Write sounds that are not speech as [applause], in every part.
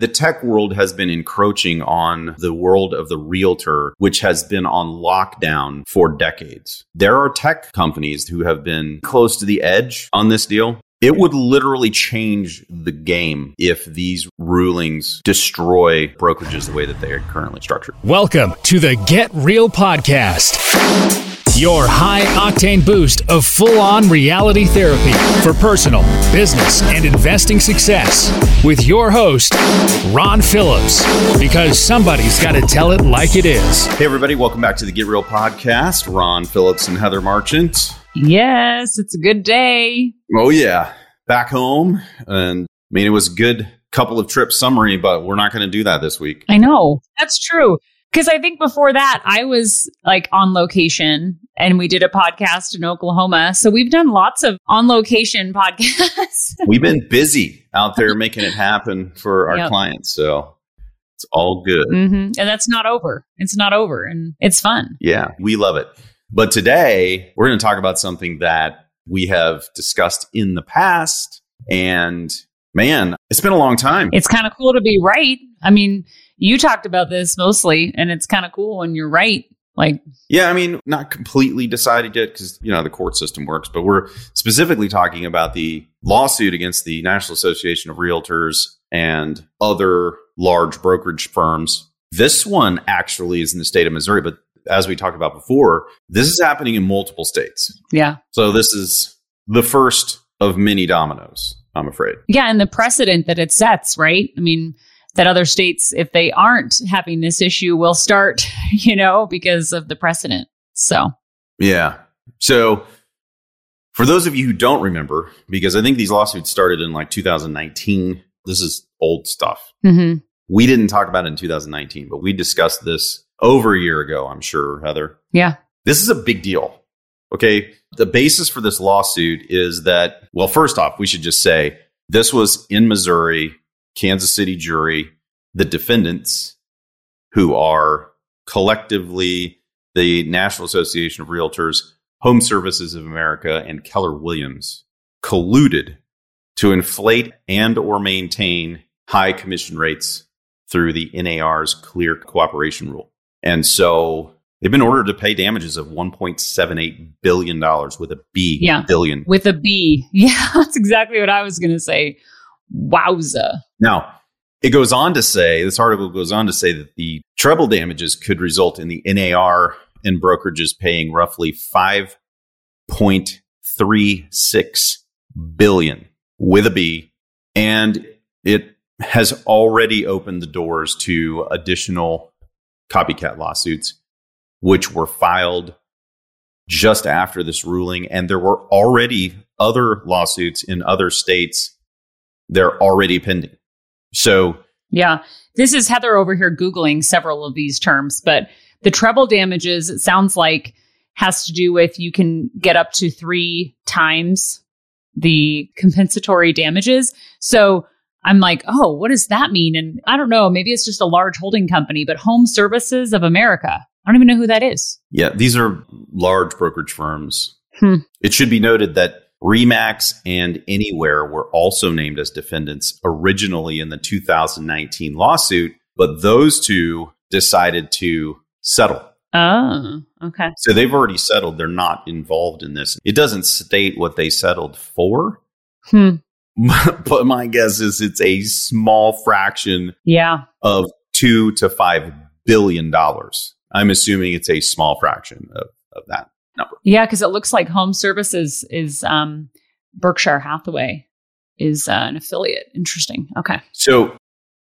The tech world has been encroaching on the world of the realtor, which has been on lockdown for decades. There are tech companies who have been close to the edge on this deal. It would literally change the game if these rulings destroy brokerages the way that they are currently structured. Welcome to the Get Real Podcast. Your high octane boost of full on reality therapy for personal, business, and investing success with your host, Ron Phillips. Because somebody's got to tell it like it is. Hey, everybody, welcome back to the Get Real podcast. Ron Phillips and Heather Marchant. Yes, it's a good day. Oh, yeah. Back home. And I mean, it was a good couple of trip summary, but we're not going to do that this week. I know. That's true. Because I think before that, I was like on location and we did a podcast in Oklahoma. So we've done lots of on location [laughs] podcasts. we've been busy out there [laughs] making it happen for our yep. clients. So it's all good. Mm-hmm. And that's not over. It's not over and it's fun. Yeah, we love it. But today we're going to talk about something that we have discussed in the past. And man, it's been a long time. It's kind of cool to be right. I mean, you talked about this mostly, and it's kind of cool when you're right. Like, yeah, I mean, not completely decided yet because, you know, the court system works, but we're specifically talking about the lawsuit against the National Association of Realtors and other large brokerage firms. This one actually is in the state of Missouri, but as we talked about before, this is happening in multiple states. Yeah. So this is the first of many dominoes, I'm afraid. Yeah. And the precedent that it sets, right? I mean, that other states, if they aren't having this issue, will start, [laughs] you know, because of the precedent. So, yeah. So, for those of you who don't remember, because I think these lawsuits started in like 2019, this is old stuff. Mm-hmm. We didn't talk about it in 2019, but we discussed this over a year ago, I'm sure, Heather. Yeah. This is a big deal. Okay. The basis for this lawsuit is that, well, first off, we should just say this was in Missouri Kansas City jury, the defendants, who are collectively the National Association of Realtors, HomeServices of America, and Keller Williams, colluded to inflate and or maintain high commission rates through the NAR's clear cooperation rule. And so they've been ordered to pay damages of $1.78 billion with a B yeah, billion. With a B. [laughs] Yeah, that's exactly what I was going to say. Wowza. Now, it goes on to say, this article goes on to say that the treble damages could result in the NAR and brokerages paying roughly 5.36 billion with a B. And it has already opened the doors to additional copycat lawsuits, which were filed just after this ruling. And there were already other lawsuits in other states they're already pending. So, yeah, this is Heather over here Googling several of these terms, but the treble damages, it sounds like, has to do with you can get up to three times the compensatory damages. So, I'm like, oh, what does that mean? And I don't know, maybe it's just a large holding company, but HomeServices of America. I don't even know who that is. Yeah, these are large brokerage firms. Hmm. It should be noted that RE/MAX and Anywhere were also named as defendants originally in the 2019 lawsuit, but those two decided to settle. Oh, okay. So they've already settled. They're not involved in this. It doesn't state what they settled for. Hmm. [laughs] but my guess is it's a small fraction yeah. of two to five billion dollars. I'm assuming it's a small fraction of, of that number. Yeah, because it looks like HomeServices is um, Berkshire Hathaway is uh, an affiliate. Interesting. Okay. So,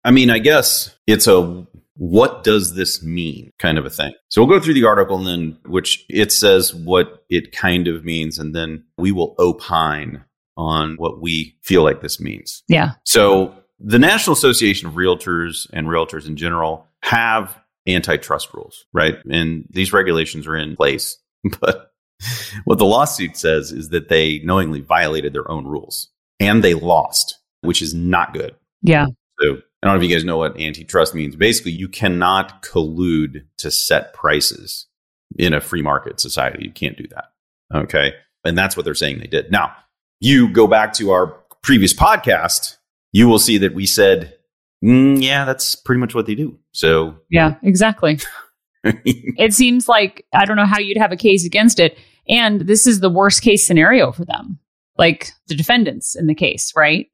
I mean, I guess it's a what does this mean kind of a thing. So we'll go through the article and then which it says what it kind of means and then we will opine on what we feel like this means. Yeah. So the National Association of Realtors and realtors in general have antitrust rules, right? And these regulations are in place [laughs] But what the lawsuit says is that they knowingly violated their own rules and they lost, which is not good. Yeah. So I don't know if you guys know what antitrust means. Basically, you cannot collude to set prices in a free market society. You can't do that. Okay. And that's what they're saying they did. Now, you go back to our previous podcast, you will see that we said Mm, yeah, that's pretty much what they do. So, Yeah, exactly. [laughs] It seems like I don't know how you'd have a case against it. And this is the worst case scenario for them, like the defendants in the case, right?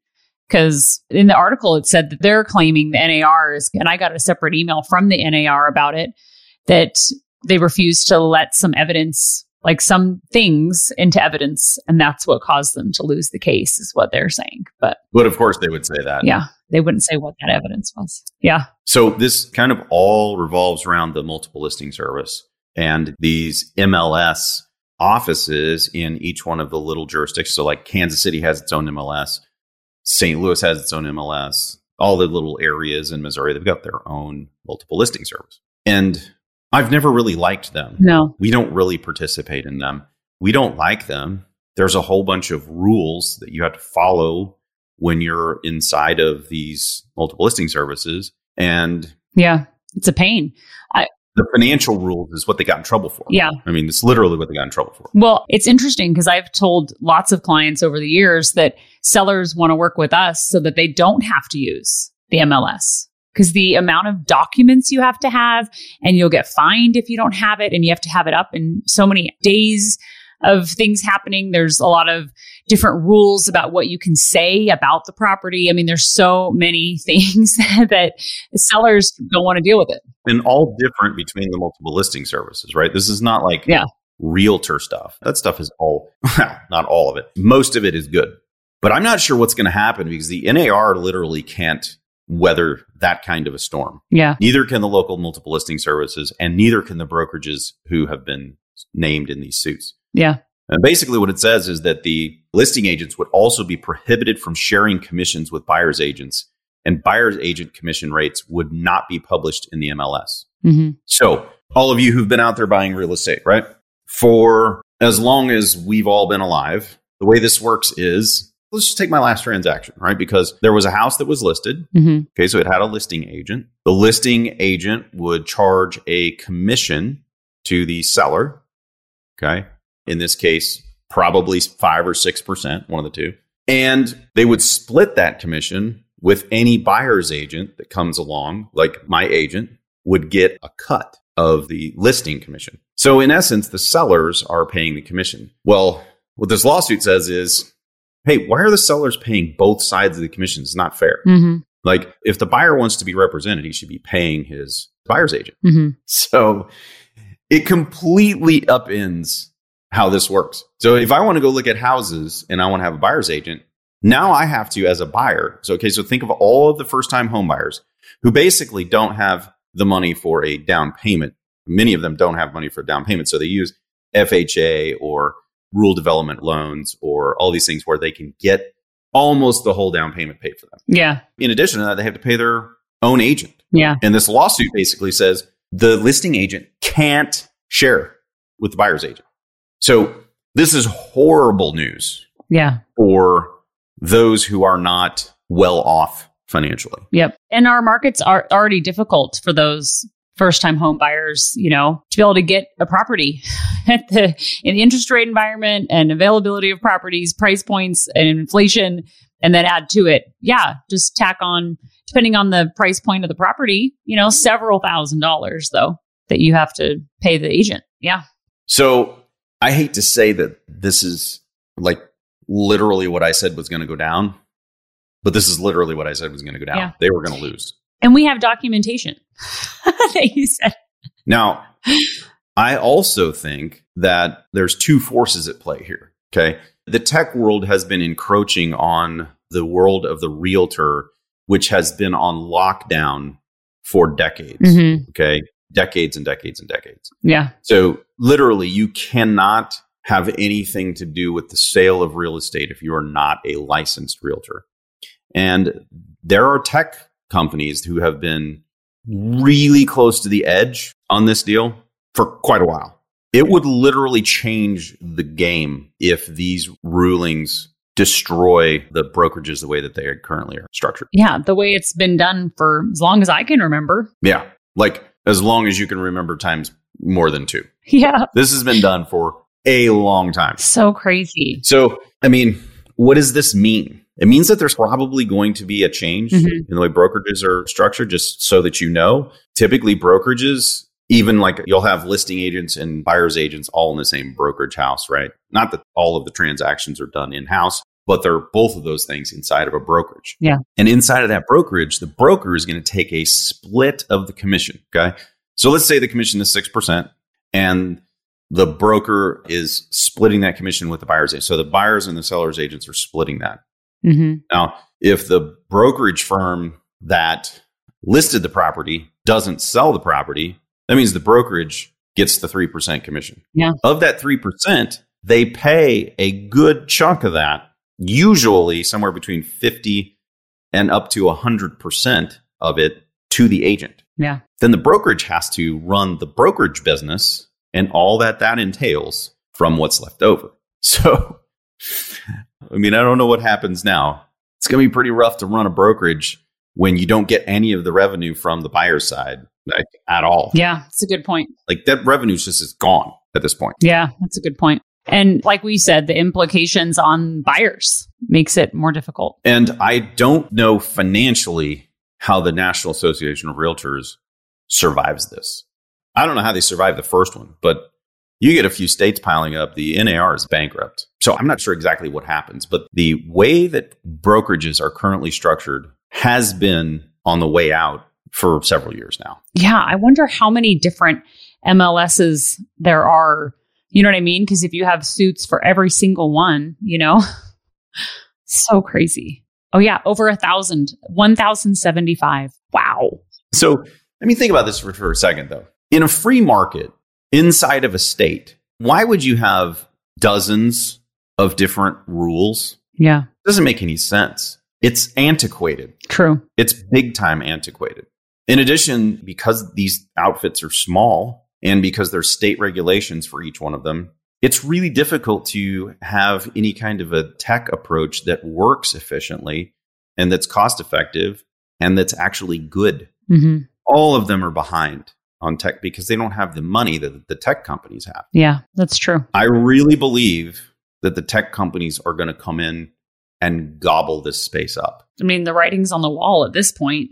Because in the article, it said that they're claiming the NAR is, and I got a separate email from the NAR about it, that they refused to let some evidence, like some things into evidence. And that's what caused them to lose the case, is what they're saying. But but of course, they would say that. yeah, they wouldn't say what that evidence was. Yeah. So this kind of all revolves around the multiple listing service and these MLS offices in each one of the little jurisdictions. So like Kansas City has its own MLS, St. Louis has its own MLS, all the little areas in Missouri, they've got their own multiple listing service. And I've never really liked them. No. We don't really participate in them. We don't like them. There's a whole bunch of rules that you have to follow when you're inside of these multiple listing services. And Yeah. It's a pain. the financial rules is what they got in trouble for. Yeah. I mean, it's literally what they got in trouble for. Well, it's interesting because I've told lots of clients over the years that sellers want to work with us so that they don't have to use the MLS. Because the amount of documents you have to have, and you'll get fined if you don't have it, and you have to have it up in so many days of things happening. There's a lot of different rules about what you can say about the property. I mean, there's so many [laughs] things that sellers don't want to deal with it. And all different between the multiple listing services, right? This is not like Yeah. realtor stuff. That stuff is all, [laughs] not all of it. Most of it is good. But I'm not sure what's going to happen because the NAR literally can't weather that kind of a storm. Yeah. Neither can the local multiple listing services, and neither can the brokerages who have been named in these suits. Yeah. And basically, what it says is that the listing agents would also be prohibited from sharing commissions with buyer's agents, and buyer's agent commission rates would not be published in the MLS. hmm So, all of you who've been out there buying real estate, right? For as long as we've all been alive, the way this works is let's just take my last transaction, right? Because there was a house that was listed. hmm Okay, so it had a listing agent. The listing agent would charge a commission to the seller. Okay. In this case, probably five or 6%, one of the two. And they would split that commission with any buyer's agent that comes along, like my agent would get a cut of the listing commission. So in essence, the sellers are paying the commission. Well, what this lawsuit says is, hey, why are the sellers paying both sides of the commission? It's not fair. hmm Like if the buyer wants to be represented, he should be paying his buyer's agent. hmm So it completely upends how this works. So if I want to go look at houses and I want to have a buyer's agent, now I have to as a buyer. So okay, so think of all of the first time home buyers who basically don't have the money for a down payment. Many of them don't have money for a down payment, so they use FHA or rural development loans or all these things where they can get almost the whole down payment paid for them. Yeah. In addition to that, they have to pay their own agent. Yeah. And this lawsuit basically says the listing agent can't share with the buyer's agent. So this is horrible news Yeah. for those who are not well off financially. Yep. And our markets are already difficult for those first time home buyers, you know, to be able to get a property [laughs] at the in the interest rate environment and availability of properties, price points and inflation, and then add to it, yeah, just tack on depending on the price point of the property, you know, several thousand dollars though that you have to pay the agent. Yeah. So I hate to say that this is like literally what I said was going to go down, but this is literally what I said was going to go down. Yeah. They were going to lose. And we have documentation [laughs] that you said. Now, I also think that there's two forces at play here. Okay. The tech world has been encroaching on the world of the realtor, which has been on lockdown for decades. Mm-hmm. Okay. Decades and decades and decades. Yeah. So, literally, you cannot have anything to do with the sale of real estate if you are not a licensed realtor. And there are tech companies who have been really close to the edge on this deal for quite a while. It would literally change the game if these rulings destroy the brokerages the way that they are currently are structured. Yeah. The way it's been done for as long as I can remember. Yeah. Like as long as you can remember times more than two. Yeah. This has been done for a long time. So crazy. So, I mean, what does this mean? It means that there's probably going to be a change Mhm. in the way brokerages are structured, just so that you know. Typically, brokerages, even like you'll have listing agents and buyer's agents all in the same brokerage house, right? Not that all of the transactions are done in house, but they're both of those things inside of a brokerage. Yeah. And inside of that brokerage, the broker is going to take a split of the commission. Okay. So let's say the commission is 6% and the broker is splitting that commission with the buyer's agent. So the buyers and the seller's agents are splitting that. Hmm Now, if the brokerage firm that listed the property doesn't sell the property, that means the brokerage gets the 3% commission. Yeah. Of that 3%, they pay a good chunk of that, usually somewhere between 50 and up to 100% of it to the agent. Yeah. Then the brokerage has to run the brokerage business and all that that entails from what's left over. [laughs] So, I mean, I don't know what happens now. It's going to be pretty rough to run a brokerage when you don't get any of the revenue from the buyer's side like, at all. Yeah. It's a good point. Like that revenue just is gone at this point. Yeah. That's a good point. And like we said, the implications on buyers makes it more difficult. And I don't know financially how the National Association of Realtors survives this. I don't know how they survived the first one, but you get a few states piling up, the NAR is bankrupt. So I'm not sure exactly what happens, but the way that brokerages are currently structured has been on the way out for several years now. Yeah. I wonder how many different MLSs there are. You know what I mean? Because if you have suits for every single one, you know, [laughs] so crazy. Oh, yeah. Over a thousand, 1,075. Wow. So let me think about this for, for a second, though. In a free market inside of a state, why would you have dozens of different rules? Yeah. It doesn't make any sense. It's antiquated. True. It's big time antiquated. In addition, because these outfits are small and because there's state regulations for each one of them, it's really difficult to have any kind of a tech approach that works efficiently and that's cost effective and that's actually good hmm all of them are behind on tech because they don't have the money that the tech companies have. Yeah. That's true. I really believe that the tech companies are going to come in and gobble this space up. I mean, the writing's on the wall at this point.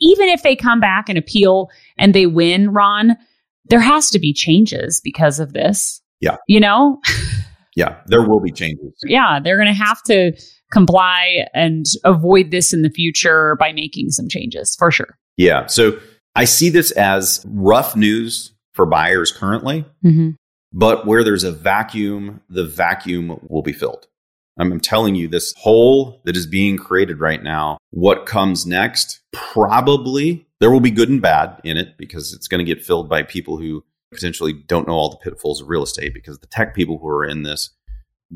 Even if they come back and appeal and they win, Ron, there has to be changes because of this. Yeah. You know? Yeah, there will be changes. [laughs] Yeah, they're going to have to comply and avoid this in the future by making some changes for sure. Yeah. So I see this as rough news for buyers currently, Mm-hmm. but where there's a vacuum, the vacuum will be filled. I'm telling you, this hole that is being created right now, what comes next, probably there will be good and bad in it because it's going to get filled by people who potentially don't know all the pitfalls of real estate because the tech people who are in this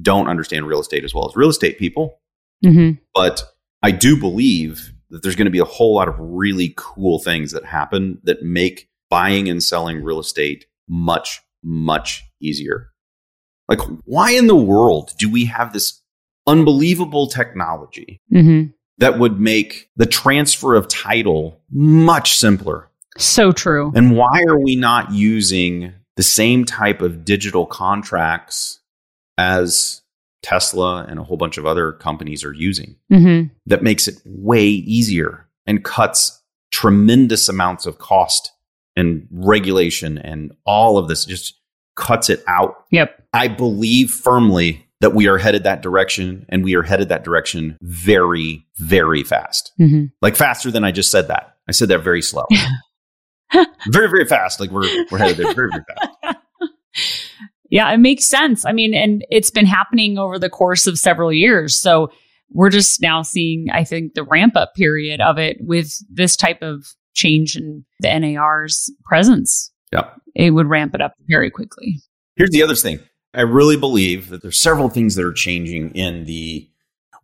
don't understand real estate as well as real estate people. Mm-hmm. But I do believe that there's going to be a whole lot of really cool things that happen that make buying and selling real estate much, much easier. Like, why in the world do we have this unbelievable technology Mm-hmm. that would make the transfer of title much simpler? So true. And why are we not using the same type of digital contracts as Tesla and a whole bunch of other companies are using? Mm-hmm. that makes it way easier and cuts tremendous amounts of cost and regulation and all of this just cuts it out. Yep. I believe firmly that we are headed that direction and we are headed that direction very, very fast. Mm-hmm. Like faster than I just said that. I said that very slow. [laughs] very, very fast. Like we're we're headed there very, very fast. [laughs] Yeah, it makes sense. I mean, and it's been happening over the course of several years. So we're just now seeing, I think, the ramp up period of it with this type of change in the NAR's presence. Yeah. It would ramp it up very quickly. Here's the other thing. I really believe that there's several things that are changing in the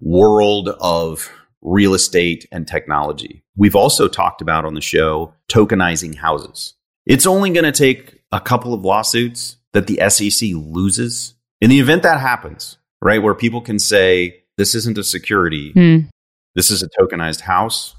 world of real estate and technology. We've also talked about on the show tokenizing houses. It's only going to take a couple of lawsuits that the SEC loses. In the event that happens, right, where people can say, this isn't a security, Hmm. this is a tokenized house,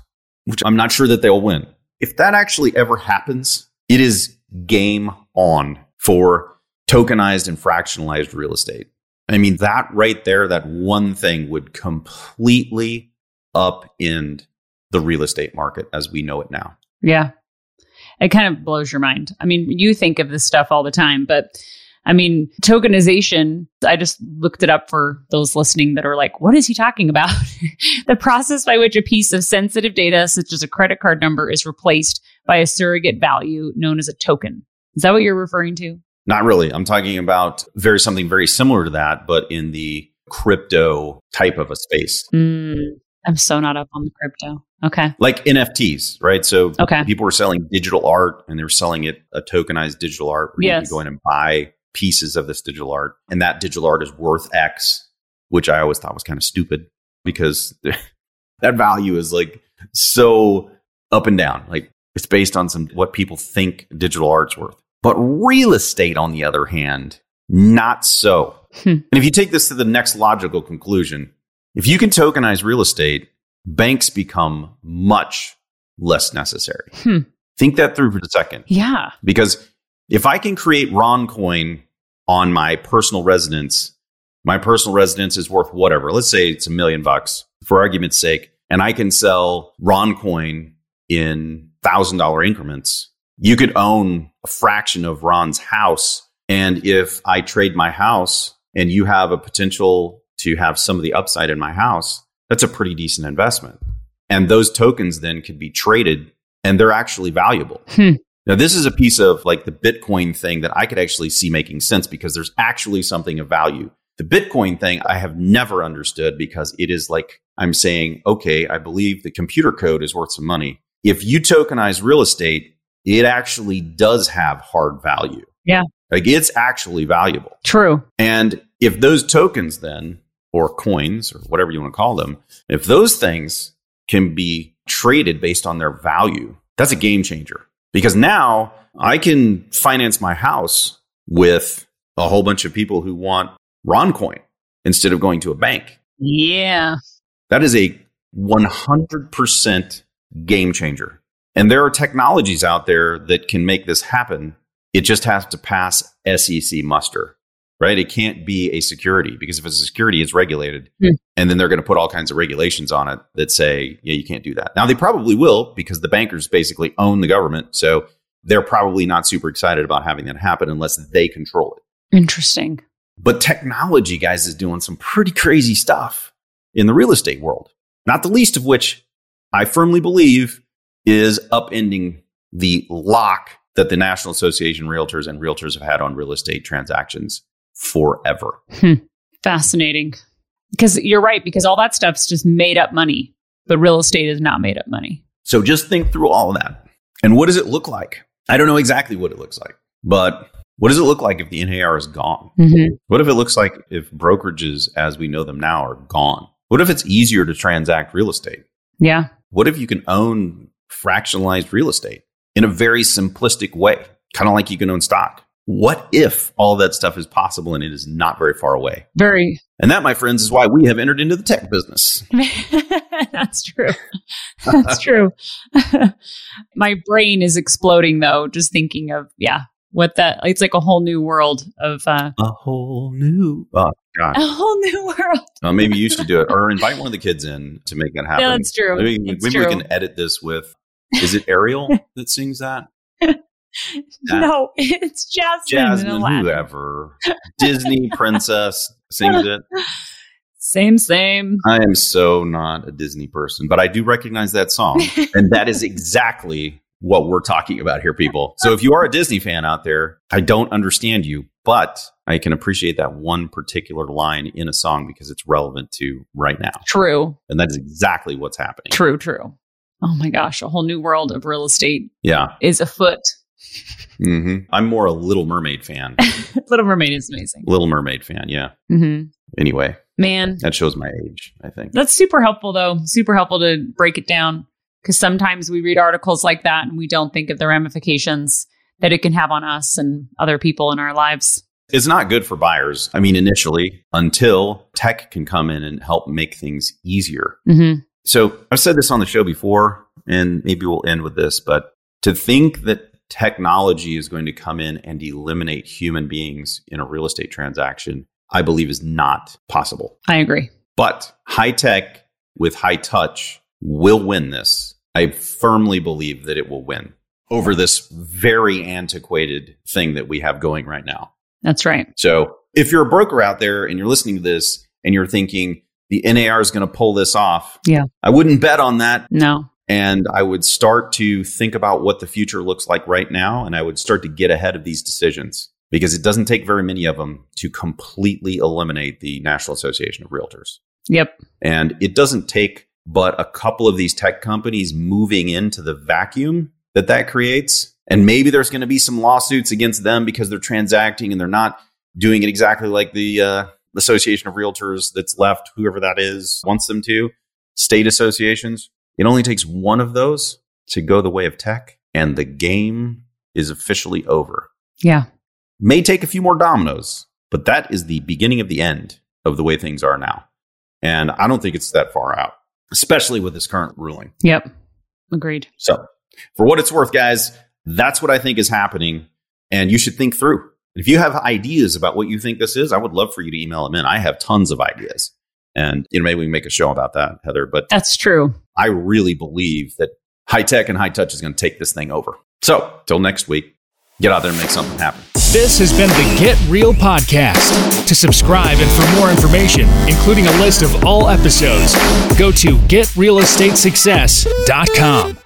which I'm not sure that they'll win. If that actually ever happens, it is game on for tokenized and fractionalized real estate. I mean, that right there, that one thing would completely upend the real estate market as we know it now. Yeah. It kind of blows your mind. I mean, you think of this stuff all the time, but I mean, tokenization, I just looked it up for those listening that are like, what is he talking about? [laughs] the process by which a piece of sensitive data, such as a credit card number, is replaced by a surrogate value known as a token. Is that what you're referring to? Not really. I'm talking about very something very similar to that, but in the crypto type of a space. Mm, I'm so not up on the crypto. Okay. Like NFTs, right? So Okay. people were selling digital art and they were selling it a tokenized digital art where you Yes. can go in and buy pieces of this digital art. And that digital art is worth X, which I always thought was kind of stupid because [laughs] that value is like so up and down. Like it's based on some what people think digital art's worth. But real estate, on the other hand, not so. Hmm. And if you take this to the next logical conclusion, if you can tokenize real estate, banks become much less necessary. Hmm. Think that through for a second. Yeah. Because if I can create Ron coin on my personal residence, my personal residence is worth whatever. Let's say it's a million bucks for argument's sake, and I can sell Ron coin in thousand dollar increments. You could own a fraction of Ron's house. And if I trade my house and you have a potential to have some of the upside in my house, that's a pretty decent investment. And those tokens then could be traded and they're actually valuable. Hmm. Now, this is a piece of like the Bitcoin thing that I could actually see making sense because there's actually something of value. The Bitcoin thing I have never understood because it is like I'm saying, okay, I believe the computer code is worth some money. If you tokenize real estate, it actually does have hard value. Yeah. Like it's actually valuable. True. And if those tokens then, or coins, or whatever you want to call them, if those things can be traded based on their value, that's a game changer. Because now I can finance my house with a whole bunch of people who want Roncoin instead of going to a bank. Yeah. That is a 100% game changer. And there are technologies out there that can make this happen. It just has to pass SEC muster, right? It can't be a security because if it's a security, it's regulated. Hmm. And then they're going to put all kinds of regulations on it that say, yeah, you can't do that. Now, they probably will because the bankers basically own the government. So they're probably not super excited about having that happen unless they control it. Interesting. But technology, guys, is doing some pretty crazy stuff in the real estate world. Not the least of which I firmly believe is upending the lock that the National Association of Realtors and realtors have had on real estate transactions forever. Fascinating. Because you're right, because all that stuff's just made up money, but real estate is not made up money. So just think through all of that. And what does it look like? I don't know exactly what it looks like, but what does it look like if the NAR is gone? Mm-hmm. What if it looks like if brokerages as we know them now are gone? What if it's easier to transact real estate? Yeah. What if you can own fractionalized real estate in a very simplistic way, kind of like you can own stock? What if all that stuff is possible and it is not very far away? Very. And that, my friends, is why we have entered into the tech business. [laughs] That's true. [laughs] That's true. [laughs] My brain is exploding though, just thinking of, yeah, what that, it's like a whole new world of, uh, A whole new, oh, God. a whole new world. Uh, maybe you should do it or invite one of the kids in to make that happen. Yeah, that's true. Maybe, maybe true. we can edit this with, is it Ariel that sings that? Yeah. No, [laughs] it's Jasmine. Jasmine, whoever. Disney [laughs] princess sings it. Same, same. I am so not a Disney person, but I do recognize that song. [laughs] and that is exactly what we're talking about here, people. So if you are a Disney fan out there, I don't understand you, but I can appreciate that one particular line in a song because it's relevant to right now. True, And that is exactly what's happening. true, true. Oh my gosh, a whole new world of real estate Yeah. is afoot. Hmm I'm more a Little Mermaid fan. [laughs] Little Mermaid is amazing. Little Mermaid fan. Yeah. hmm Anyway, Man, that shows my age, I think. That's super helpful, though. Super helpful to break it down because sometimes we read articles like that and we don't think of the ramifications that it can have on us and other people in our lives. It's not good for buyers. I mean, initially, until tech can come in and help make things easier. Mm-hmm. So I've said this on the show before, and maybe we'll end with this, but to think that technology is going to come in and eliminate human beings in a real estate transaction I believe is not possible. I agree. But high tech with high touch will win this. I firmly believe that it will win over this very antiquated thing that we have going right now. That's right. So if you're a broker out there and you're listening to this and you're thinking the NAR is going to pull this off, Yeah. I wouldn't bet on that. No. And I would start to think about what the future looks like right now. And I would start to get ahead of these decisions because it doesn't take very many of them to completely eliminate the National Association of Realtors. Yep. And it doesn't take but a couple of these tech companies moving into the vacuum that that creates. And maybe there's going to be some lawsuits against them because they're transacting and they're not doing it exactly like the uh, Association of Realtors that's left, whoever that is, wants them to. State associations. It only takes one of those to go the way of tech, and the game is officially over. Yeah. May take a few more dominoes, but that is the beginning of the end of the way things are now. And I don't think it's that far out, especially with this current ruling. Yep. Agreed. So, for what it's worth, guys, that's what I think is happening. And you should think through. If you have ideas about what you think this is, I would love for you to email them in. I have tons of ideas. And you know, maybe we can make a show about that, Heather. But That's true. I really believe that high tech and high touch is going to take this thing over. So, till next week, get out there and make something happen. This has been the Get Real Podcast. To subscribe and for more information, including a list of all episodes, go to getrealestatesuccess.com.